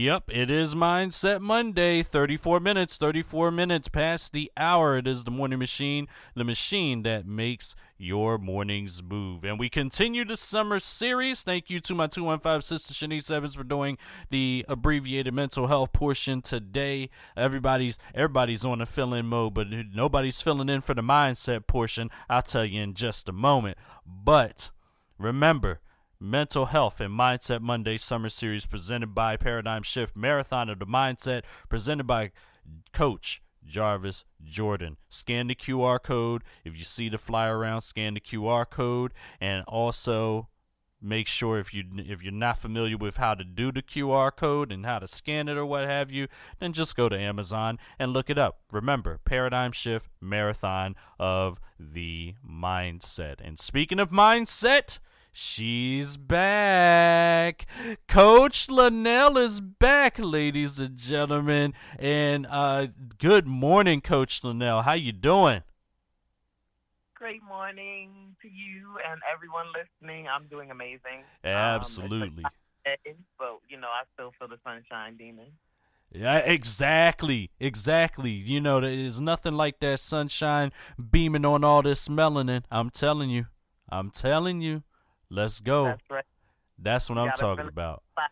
Yep, it is Mindset Monday. 34 minutes, 34 minutes past the hour. It is the morning machine, the machine that makes your mornings move. And we continue the summer series. Thank you to my 215 sister Shanice Evans for doing the abbreviated mental health portion today. Everybody's everybody's on a fill in mode, but nobody's filling in for the mindset portion. I'll tell you in just a moment. But remember, Mental Health and Mindset Monday Summer Series presented by Paradigm Shift Marathon of the Mindset, presented by Coach Jarvis Jordan. Scan the QR code. If you see the flyer around, scan the QR code. And also make sure if you if you're not familiar with how to do the QR code and how to scan it or what have you, then just go to Amazon and look it up. Remember, Paradigm Shift Marathon of the Mindset. And speaking of mindset, She's back. Coach Linnell is back, ladies and gentlemen. And uh, good morning, Coach Linnell. How you doing? Great morning to you and everyone listening. I'm doing amazing. Um, Absolutely. Um, but you know, I still feel the sunshine demon. Yeah, exactly, exactly. You know, there's nothing like that sunshine beaming on all this melanin. I'm telling you, I'm telling you. Let's go. That's right. That's what you I'm talking about. Right.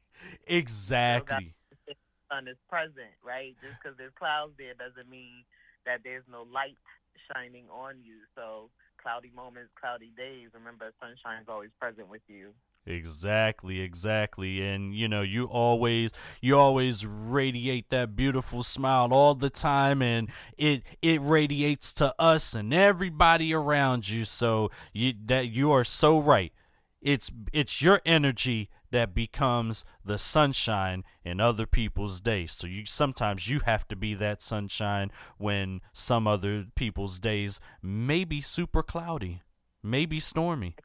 Exactly. The sun is present, right? Just because there's clouds there doesn't mean that there's no light shining on you. So cloudy moments, cloudy days. Remember, sunshine is always present with you. Exactly, exactly. And you know, you always you always radiate that beautiful smile all the time and it it radiates to us and everybody around you. So you that you are so right. It's it's your energy that becomes the sunshine in other people's days. So you sometimes you have to be that sunshine when some other people's days may be super cloudy, maybe stormy.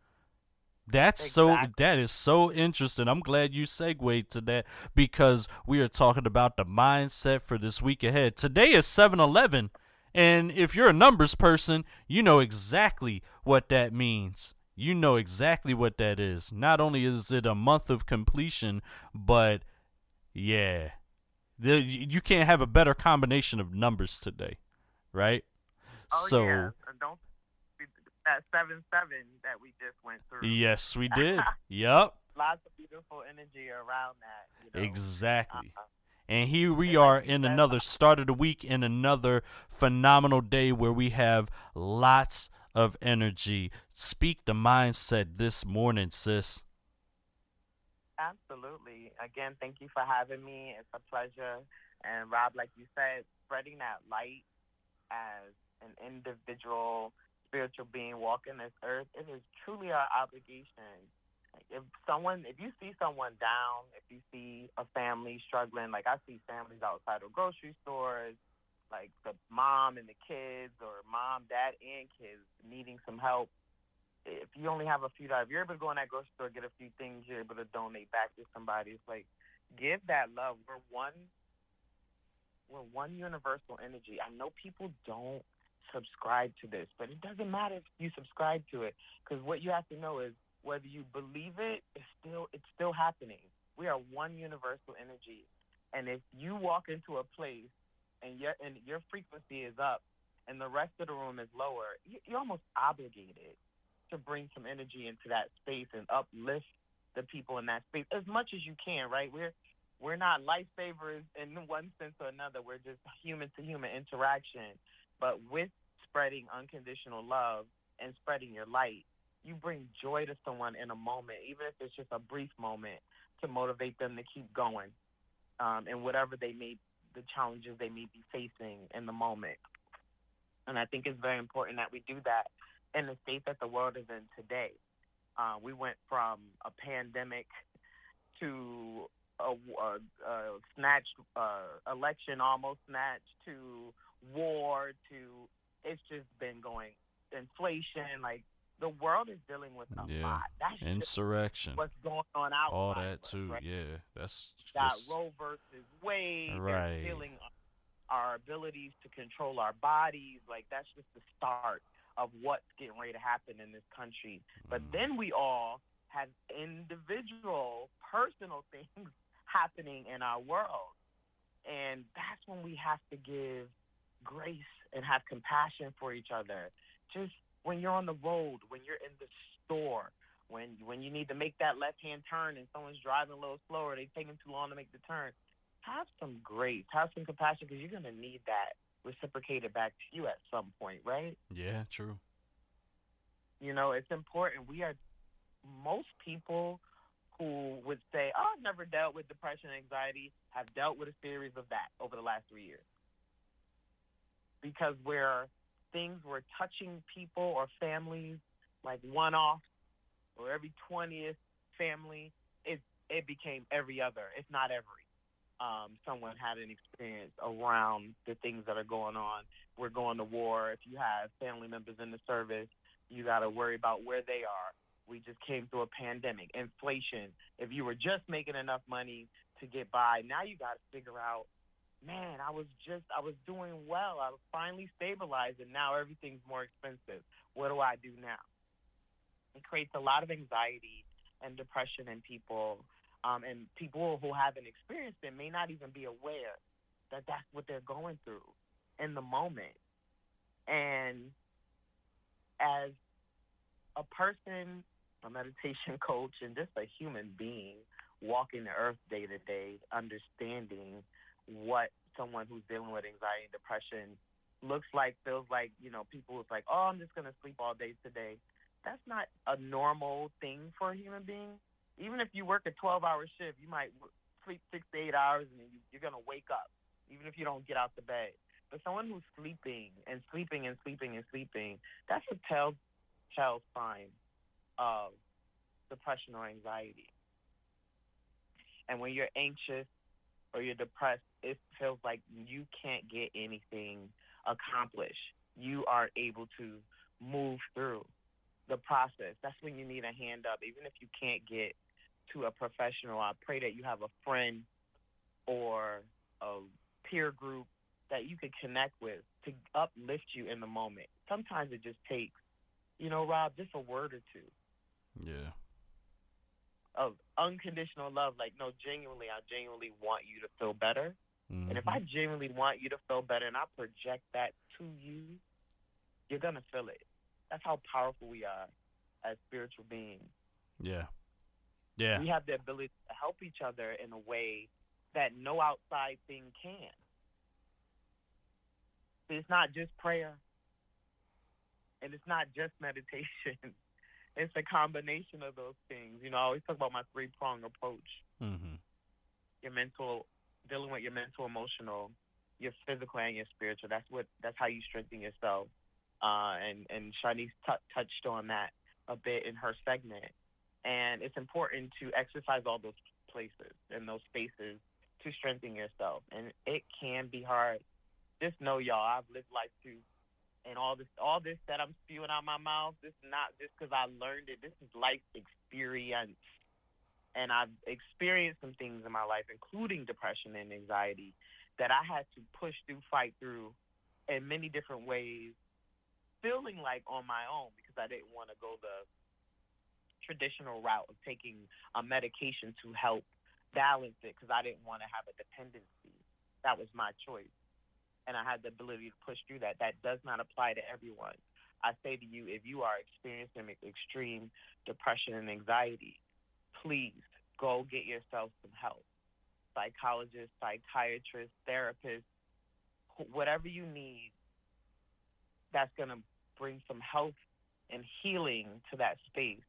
That's exactly. so that is so interesting. I'm glad you segued to that because we are talking about the mindset for this week ahead. Today is 7-Eleven, and if you're a numbers person, you know exactly what that means. You know exactly what that is. Not only is it a month of completion, but yeah. The, you can't have a better combination of numbers today, right? Oh, so yeah. don't that seven seven that we just went through. Yes, we did. yep. Lots of beautiful energy around that. You know? Exactly. Uh, and here we are in another start of the week in another phenomenal day where we have lots of energy. Speak the mindset this morning, sis. Absolutely. Again, thank you for having me. It's a pleasure. And Rob, like you said, spreading that light as an individual spiritual being walking this earth, it is truly our obligation. If someone, if you see someone down, if you see a family struggling, like I see families outside of grocery stores, like the mom and the kids, or mom, dad, and kids needing some help. If you only have a few dollars, if you're able to go in that grocery store, get a few things, you're able to donate back to somebody. It's like give that love. We're one. We're one universal energy. I know people don't subscribe to this, but it doesn't matter if you subscribe to it because what you have to know is whether you believe it, it's still it's still happening. We are one universal energy, and if you walk into a place and your and your frequency is up and the rest of the room is lower, you're almost obligated to bring some energy into that space and uplift the people in that space as much as you can. Right? We're we're not lifesavers in one sense or another. We're just human to human interaction. But with spreading unconditional love and spreading your light, you bring joy to someone in a moment, even if it's just a brief moment, to motivate them to keep going, um, and whatever they may, the challenges they may be facing in the moment. And I think it's very important that we do that in the state that the world is in today. Uh, we went from a pandemic to a, a, a snatched uh, election, almost snatched, to war, to it's just been going inflation. Like the world is dealing with a yeah. lot. That's insurrection. What's going on out? There. All that too. Right? Yeah, that's got just... Roe versus Wade. Right. Stealing our abilities to control our bodies. Like that's just the start of what's getting ready to happen in this country. Mm. But then we all have individual, personal things happening in our world. And that's when we have to give grace and have compassion for each other. Just when you're on the road, when you're in the store, when when you need to make that left hand turn and someone's driving a little slower, they're taking too long to make the turn. Have some grace, have some compassion, because you're gonna need that reciprocated back to you at some point, right? Yeah, true. You know, it's important. We are most people who would say, "Oh, I've never dealt with depression and anxiety," have dealt with a series of that over the last three years. Because where things were touching people or families like one off or every 20th family, it, it became every other, if not every. Um, someone had an experience around the things that are going on. We're going to war. If you have family members in the service, you got to worry about where they are. We just came through a pandemic, inflation. If you were just making enough money to get by, now you got to figure out, man, I was just, I was doing well. I was finally stabilized, and now everything's more expensive. What do I do now? It creates a lot of anxiety and depression in people, um, and people who haven't experienced it may not even be aware that that's what they're going through in the moment. And as a person, a meditation coach, and just a human being walking the earth day to day, understanding what someone who's dealing with anxiety and depression looks like, feels like, you know, people is like, oh, I'm just going to sleep all day today that's not a normal thing for a human being. Even if you work a 12 hour shift, you might sleep six to eight hours and you, you're going to wake up, even if you don't get out the bed. But someone who's sleeping and sleeping and sleeping and sleeping, that's a telltale sign of depression or anxiety. And when you're anxious or you're depressed, it feels like you can't get anything accomplished. You aren't able to move through the process. That's when you need a hand up. Even if you can't get to a professional, I pray that you have a friend or a peer group that you could connect with to uplift you in the moment. Sometimes it just takes, you know, Rob, just a word or two. Yeah. Of unconditional love, like no, genuinely, I genuinely want you to feel better. Mm-hmm. And if I mm-hmm. genuinely want you to feel better, and I project that to you, you're gonna feel it. That's how powerful we are as spiritual beings. Yeah. Yeah. We have the ability to help each other in a way that no outside thing can. It's not just prayer. And it's not just meditation. It's a combination of those things. You know, I always talk about my three prong approach. Mm-hmm. Your mental, dealing with your mental, emotional, your physical, and your spiritual. That's what. That's how you strengthen yourself uh, and and Shanice t- touched on that a bit in her segment. And it's important to exercise all those places and those spaces to strengthen yourself. And it can be hard. Just know, y'all, I've lived life too. And all this, all this that I'm spewing out my mouth, this is not just because I learned it. This is life experience. And I've experienced some things in my life, including depression and anxiety, that I had to push through, fight through in many different ways feeling like on my own because I didn't want to go the traditional route of taking a medication to help balance it because I didn't want to have a dependency. That was my choice. And I had the ability to push through that. That does not apply to everyone. I say to you, if you are experiencing extreme depression and anxiety, please go get yourself some help. Psychologist, psychiatrist, therapist, whatever you need that's going to bring some health and healing to that space,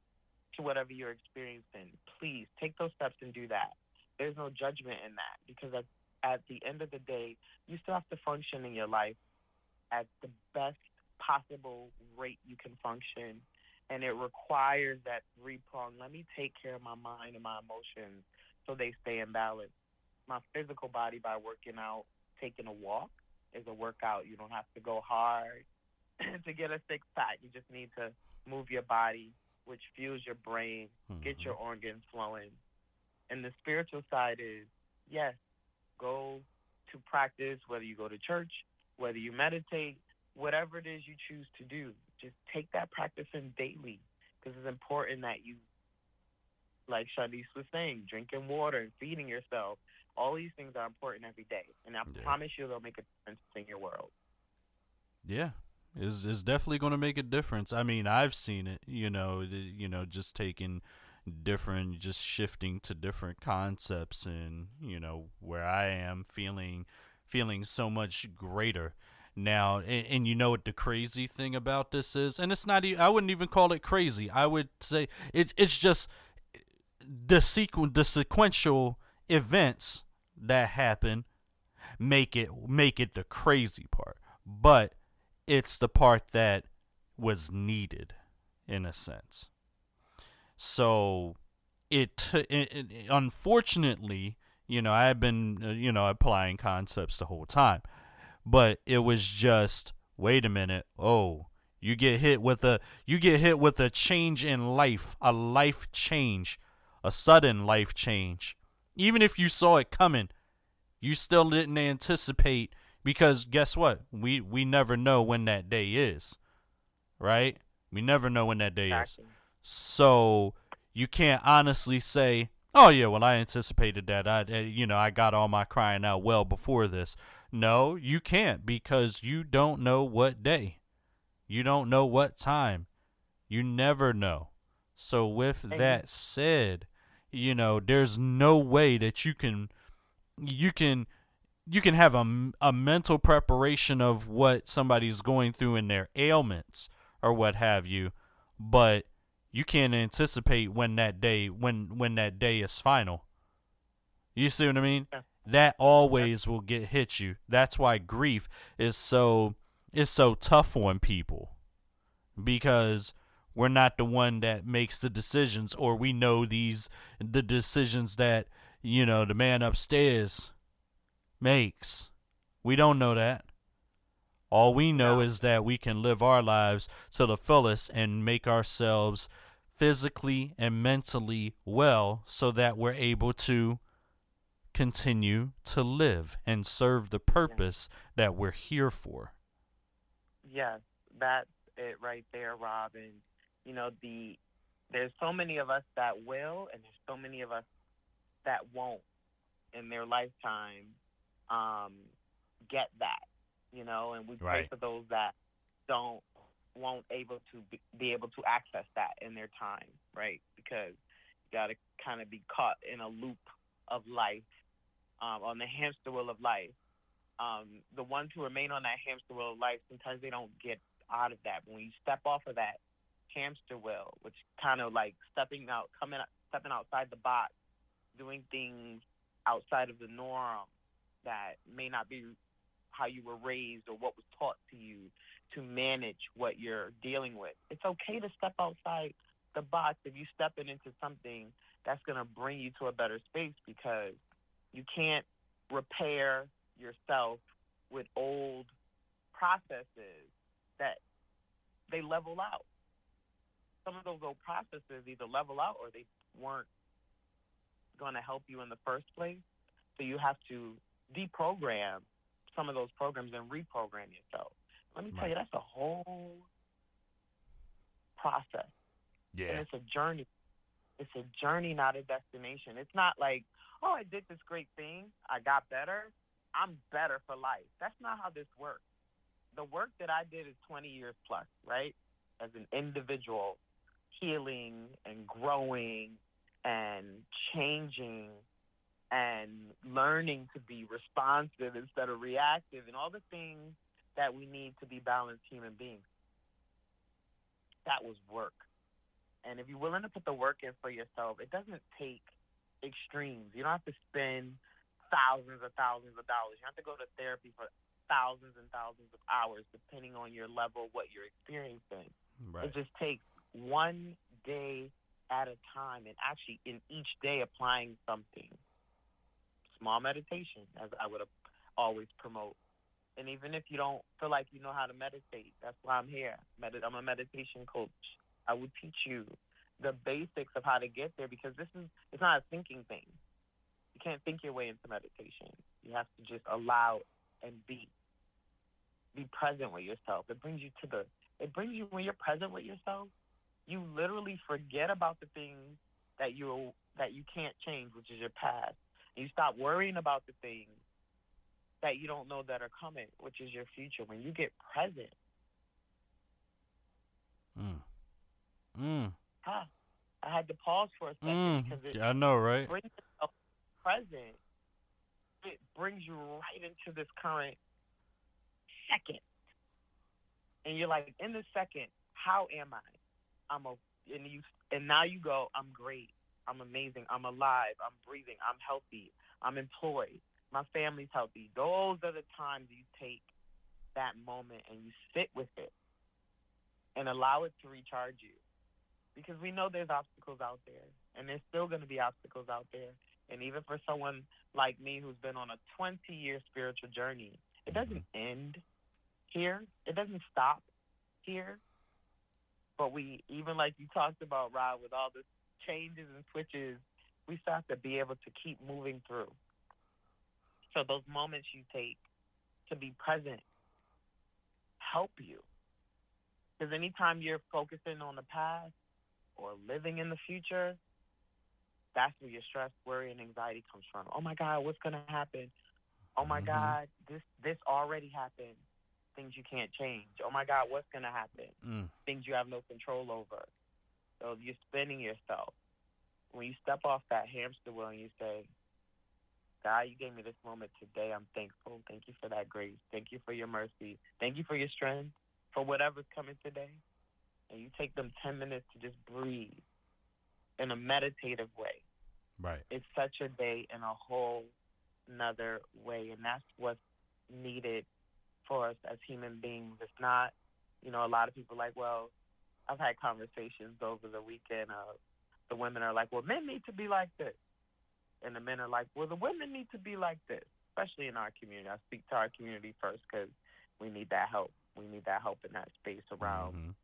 to whatever you're experiencing, please take those steps and do that. There's no judgment in that because at, at the end of the day, you still have to function in your life at the best possible rate you can function. And it requires that three prong. Let me take care of my mind and my emotions so they stay in balance. My physical body by working out, taking a walk is a workout. You don't have to go hard. to get a six pack. You just need to move your body, which fuels your brain, mm-hmm. get your organs flowing. And the spiritual side is yes, go to practice, whether you go to church, whether you meditate, whatever it is you choose to do. Just take that practice in daily because it's important that you like Shanice was saying, drinking water and feeding yourself. All these things are important every day, and I Yeah. promise you they'll make a difference in your world. Yeah, is is definitely going to make a difference. I mean, I've seen it. You know, you know, just taking different, just shifting to different concepts, and you know, where I am feeling feeling so much greater now. And, and you know what the crazy thing about this is, and it's not. even i wouldn't even call it crazy. I would say it's it's just the sequ- the sequential events that happen make it make it the crazy part but it's the part that was needed in a sense so it, it, it unfortunately you know i've been uh, you know applying concepts the whole time. But it was just wait a minute oh you get hit with a you get hit with a change in life a life change a sudden life change. Even if you saw it coming you still didn't anticipate because guess what? We we never know when that day is right? We never know when that day is. Exactly. So you can't honestly say oh yeah well i anticipated that. I uh, you know i got all my crying out well before this. No you can't because you don't know what day. You don't know what time. You never know. So with that said you know there's no way that you can you can you can have a, a mental preparation of what somebody's going through in their ailments or what have you but you can't anticipate when that day when when that day is final. You see what i mean? Yeah. that always will get hit you. That's why grief is so is so tough on people. Because we're not the one that makes the decisions or we know these the decisions that you know the man upstairs makes. We don't know that all we know No. is that we can live our lives to the fullest and make ourselves physically and mentally well so that we're able to continue to live and serve the purpose that we're here for. Yes, that's it right there, Robin. You know, the there's so many of us that will, and there's so many of us that won't in their lifetime um, get that. You know, and we pray Right. for those that don't won't able to be, be able to access that in their time, right? Because you got to kind of be caught in a loop of life, um, on the hamster wheel of life um, the ones who remain on that hamster wheel of life, sometimes they don't get out of that. When you step off of that hamster wheel, which kind of like stepping out, coming, out- stepping outside the box, doing things outside of the norm that may not be how you were raised or what was taught to you to manage what you're dealing with. It's okay to step outside the box if you're stepping into something that's going to bring you to a better space because you can't repair yourself with old processes that they level out. Some of those old processes either level out or they weren't going to help you in the first place. So you have to deprogram some of those programs and reprogram yourself. Let me tell you, that's a whole process and it's a journey. It's a journey, not a destination. It's not like, oh, I did this great thing, I got better, I'm better for life. That's not how this works. The work that I did is 20 years plus, right? As an individual, healing and growing and changing and learning to be responsive instead of reactive and all the things that we need to be balanced human beings. That was work. And if you're willing to put the work in for yourself, it doesn't take extremes. You don't have to spend thousands or thousands of dollars. You don't have to go to therapy for thousands and thousands of hours, depending on your level, what you're experiencing. Right. It just takes one day at a time and actually in each day applying something. Small meditation, as I would always promote. And even if you don't feel like you know how to meditate, that's why I'm here. Medi- I'm a meditation coach. I will teach you the basics of how to get there because this is it's not a thinking thing. You can't think your way into meditation. You have to just allow and be. Be present with yourself. It brings you to the it brings you when you're present with yourself, you literally forget about the things that you that you can't change, which is your past. And you stop worrying about the things that you don't know that are coming, which is your future. When you get present, Mm. Mm. huh? I had to pause for a second Mm. because it Yeah, I know, right? brings present. It brings you right into this current second, and you're like, in the second, how am I? I'm a, and you, and now you go, I'm great, I'm amazing, I'm alive, I'm breathing, I'm healthy, I'm employed, my family's healthy. Those are the times you take that moment and you sit with it and allow it to recharge you. Because we know there's obstacles out there and there's still going to be obstacles out there. And even for someone like me who's been on a 20 year spiritual journey it doesn't mm-hmm. end here. It doesn't stop here. But we even like you talked about rob with all the changes and switches we still have to be able to keep moving through so those moments you take to be present help you because anytime you're focusing on the past or living in the future, that's where your stress, worry, and anxiety comes from. Oh my God, what's gonna happen? Oh my Mhm. God, this this already happened. Things you can't change. Oh my God, what's gonna happen? Mm. Things you have no control over. So you're spinning yourself. When you step off that hamster wheel and you say, God, you gave me this moment today. I'm thankful. Thank you for that grace. Thank you for your mercy. Thank you for your strength, for whatever's coming today and you take them 10 minutes to just breathe in a meditative way, Right. it's such a day in a whole another way. And that's what's needed for us as human beings. It's not, you know, a lot of people like, well, I've had conversations over the weekend of the women are like, well, men need to be like this. And the men are like, well, the women need to be like this, especially in our community. I speak to our community first because we need that help. We need that help in that space around Mhm.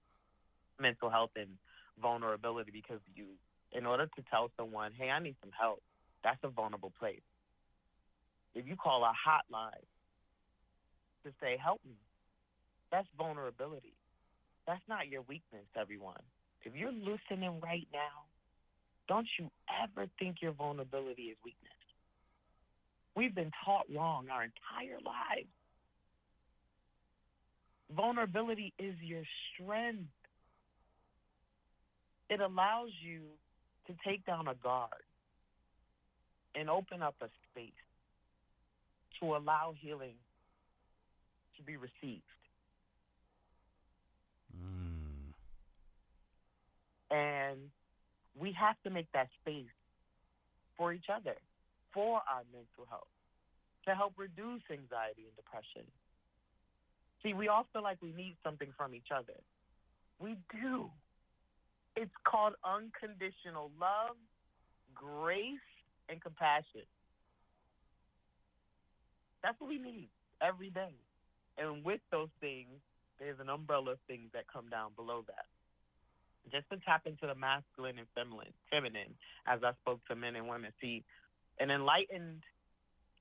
mental health and vulnerability because you in order to tell someone, hey, I need some help, that's a vulnerable place. If you call a hotline to say, help me, that's vulnerability. That's not your weakness, everyone. If you're listening right now, don't you ever think your vulnerability is weakness. We've been taught wrong our entire lives. Vulnerability is your strength it allows you to take down a guard and open up a space to allow healing to be received. And we have to make that space for each other, for our mental health, to help reduce anxiety and depression. See, we all feel like we need something from each other. We do. It's called unconditional love, grace, and compassion. That's what we need every day. And with those things, there's an umbrella of things that come down below that. Just to tap into the masculine and feminine, feminine, as I spoke to men and women. See, an enlightened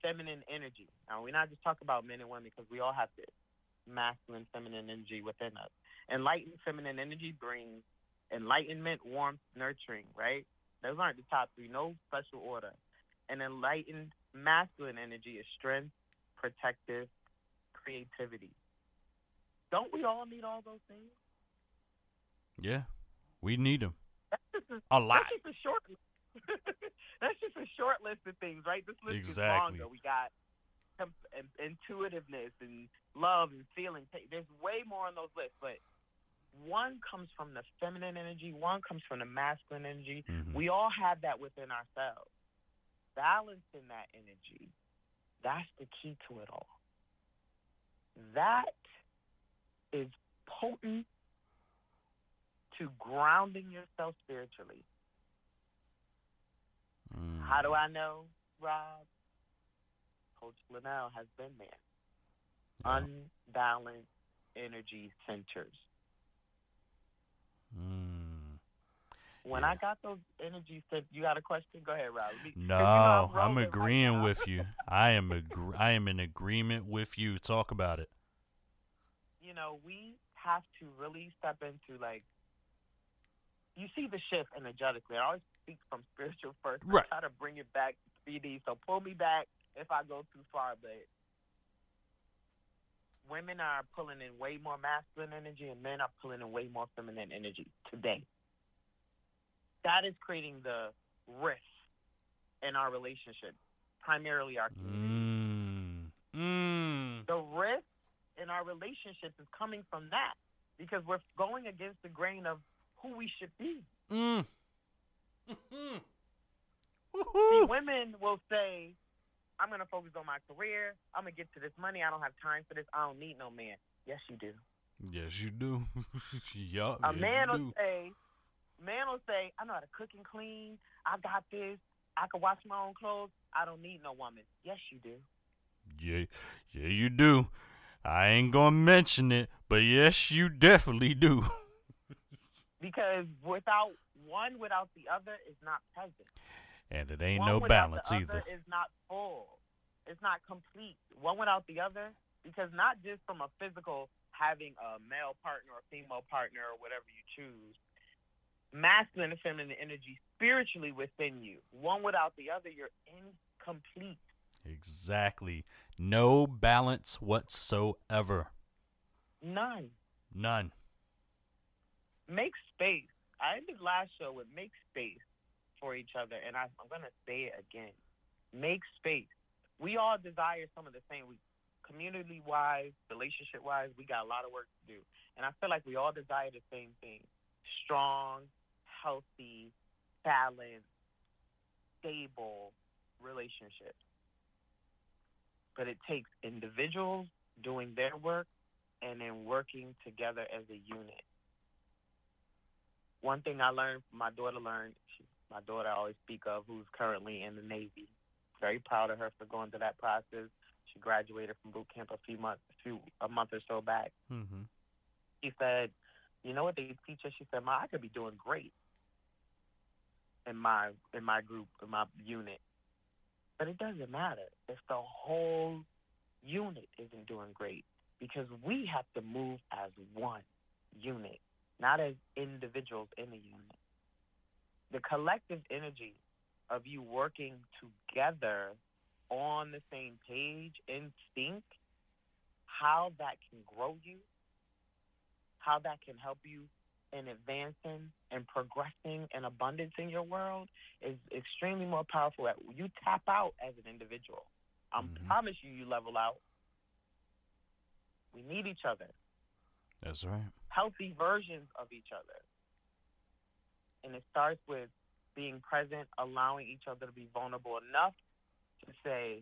feminine energy. Now, we're not just talking about men and women because we all have this masculine, feminine energy within us. Enlightened feminine energy brings enlightenment, warmth, nurturing, right? Those aren't the top three, no special order. An enlightened masculine energy is strength, protective, creativity. Don't we all need all those things? Yeah. We need them. That's just a, A lot. That's just a short. that's just a short list of things, right? This list Exactly. is longer. We got intuitiveness and love and feeling. There's way more on those lists, but one comes from the feminine energy, one comes from the masculine energy. Mhm. We all have that within ourselves. Balancing that energy, that's the key to it all. That is potent to grounding yourself spiritually. Mm. How do I know, Rob? Coach Linnell has been there. Yeah. Unbalanced energy centers. Mm. When Yeah. I got those energy centers, you got a question? Go ahead, Rob. Me- 'cause you know No, I'm right agreeing now. with you. I am agr- I am in agreement with you. Talk about it. you know, we have to really step into like you see the shift energetically. I always speak from spiritual first. Right. I try to bring it back to 3D. So pull me back if I go too far. But women are pulling in way more masculine energy, and men are pulling in way more feminine energy today. That is creating the rift in our relationship, primarily our community. Mm. Mm. The rift in our relationship is coming from that because we're going against the grain of who we should be. Mm. Mhm. See, women will say, I'm going to focus on my career. I'm going to get to this money. I don't have time for this. I don't need no man. Yes, you do. Yes, you do. yup. A yes, man will do. say, man will say, I know how to cook and clean. I got this. I can wash my own clothes. I don't need no woman. Yes, you do. Yeah, yeah, you do. I ain't gonna mention it, but yes, you definitely do. Because without one, without the other, is not present. And it ain't one no balance the either. Is not full. It's not complete. One without the other, because not just from a physical having a male partner or female partner or whatever you choose, masculine and feminine energy spiritually within you. One without the other, you're incomplete. Exactly. No balance whatsoever. None. None. Make space. I ended last show with make space for each other, and I, I'm going to say it again. Make space. We all desire some of the same. We, community wise, relationship wise, we got a lot of work to do. And I feel like we all desire the same thing strong, healthy, balanced, stable relationships. But it takes individuals doing their work and then working together as a unit. One thing I learned, my daughter learned, she, my daughter I always speak of, who's currently in the Navy. Very proud of her for going through that process. She graduated from boot camp a few months, a few a month or so back. Mm-hmm. She said, "You know what they teach us?" She said, "Ma, I could be doing great in my in my group in my unit, but it doesn't matter if the whole unit isn't doing great because we have to move as one unit, not as individuals in the unit. The collective energy of you working together on the same page in sync, how that can grow you, how that can help you in advancing and progressing and abundance in your world is extremely more powerful. You tap out as an individual. I Mhm. promise you, you level out. We need each other, That's right. Healthy versions of each other. And it starts with being present, allowing each other to be vulnerable enough to say,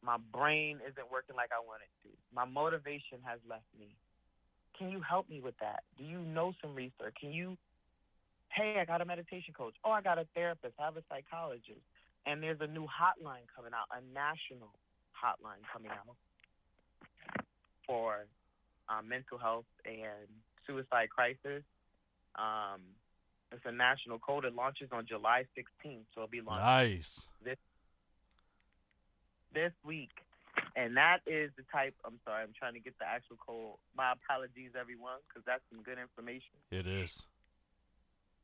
my brain isn't working like I want it to. My motivation has left me. Can you help me with that? Do you know some research? Can you, hey, I got a meditation coach. Oh, I got a therapist. I have a psychologist. And there's a new hotline coming out, a national hotline coming out for uh, mental health and suicide crisis. Um, it's a national code. It launches on July 16th, so it'll be launched Nice. this week. And that is the type. I'm sorry, I'm trying to get the actual code. My apologies, everyone, because that's some good information. It is.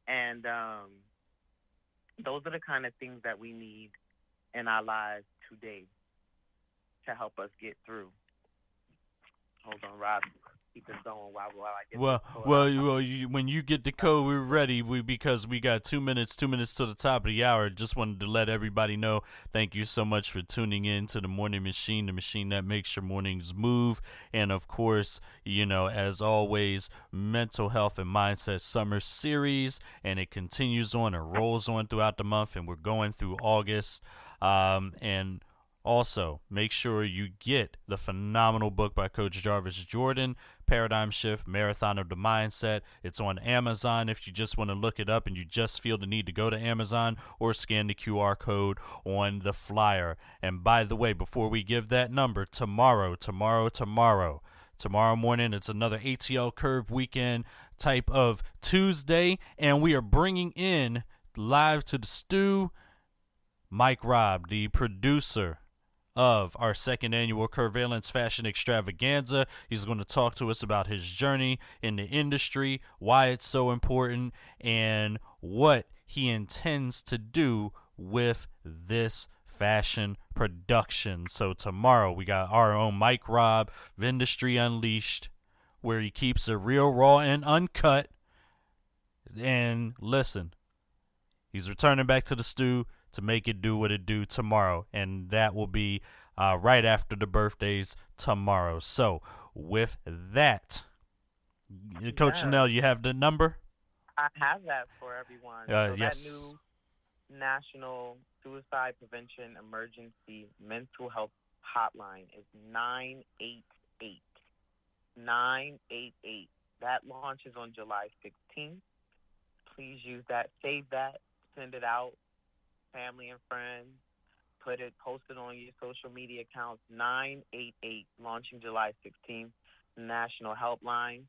And um, those are the kind of things that we need in our lives today to help us get through. Hold on, Rob. Keep it going while, while I get Well, well, you- well. You, when you get the code, we're ready. We because we got two minutes, two minutes to the top of the hour. Just wanted to let everybody know. Thank you so much for tuning in to the Morning Machine, the machine that makes your mornings move. And of course, you know, as always, mental health and mindset summer series, and it continues on and rolls on throughout the month. And we're going through August. Um, and also, make sure you get the phenomenal book by Coach Jarvis Jordan, Paradigm Shift Marathon of the Mindset. It's on Amazon if you just want to look it up and you just feel the need to go to Amazon or scan the QR code on the flyer. And by the way, before we give that number, tomorrow, tomorrow, tomorrow, tomorrow morning, it's another ATL Curve weekend type of Tuesday, and we are bringing in live to the stew Mike Robb, the producer of our second annual Curveillance Fashion Extravaganza. He's going to talk to us about his journey in the industry, why it's so important, and what he intends to do with this fashion production. So tomorrow we got our own Mike Rob, Industry Unleashed, where he keeps it real raw and uncut. And listen, he's returning back to the stew to make it do what it do tomorrow, and that will be uh, right after the birthdays tomorrow. So with that, Coach Yeah. Chanel, you have the number. I have that for everyone. Uh, so yes. that new National Suicide Prevention Emergency Mental Health Hotline is 988. 988. That launches on July 16th. Please use that. Save that. Send it out. Family and friends. Put it, post it on your social media accounts. 988, launching July 16th. National Helpline.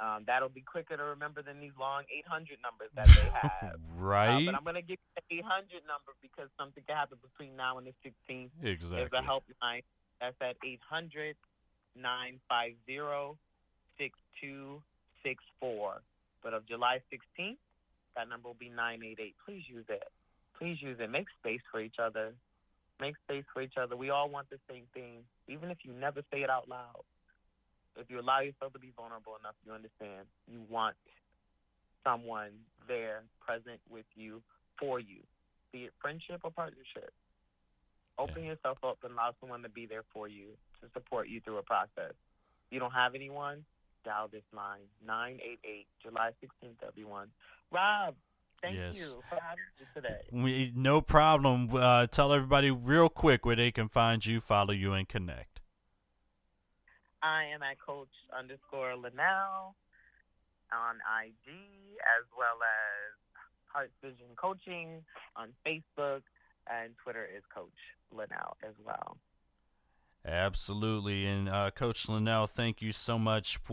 Um, that'll be quicker to remember than these long 800 numbers that they have. Uh, right? but I'm going to give you the 800 number because something can happen between now and the 16th. exactly. There's a helpline that's at 800 950 6264. But of July 16th, that number will be 988. Please use it. Please use it. Make space for each other. Make space for each other. We all want the same thing, even if you never say it out loud. If you allow yourself to be vulnerable enough, you understand. You want someone there, present with you, for you, be it friendship or partnership. Open yourself up and allow someone to be there for you to support you through a process. If you don't have anyone, dial this line 988 July 16th, everyone. Rob, thank Yes. you for having me today. We, no problem. Uh, tell everybody real quick where they can find you, follow you, and connect. I am at Coach underscore Linnell on IG as well as Heart Vision Coaching on Facebook and Twitter is Coach Linnell as well. Absolutely. And uh, Coach Linnell, thank you so much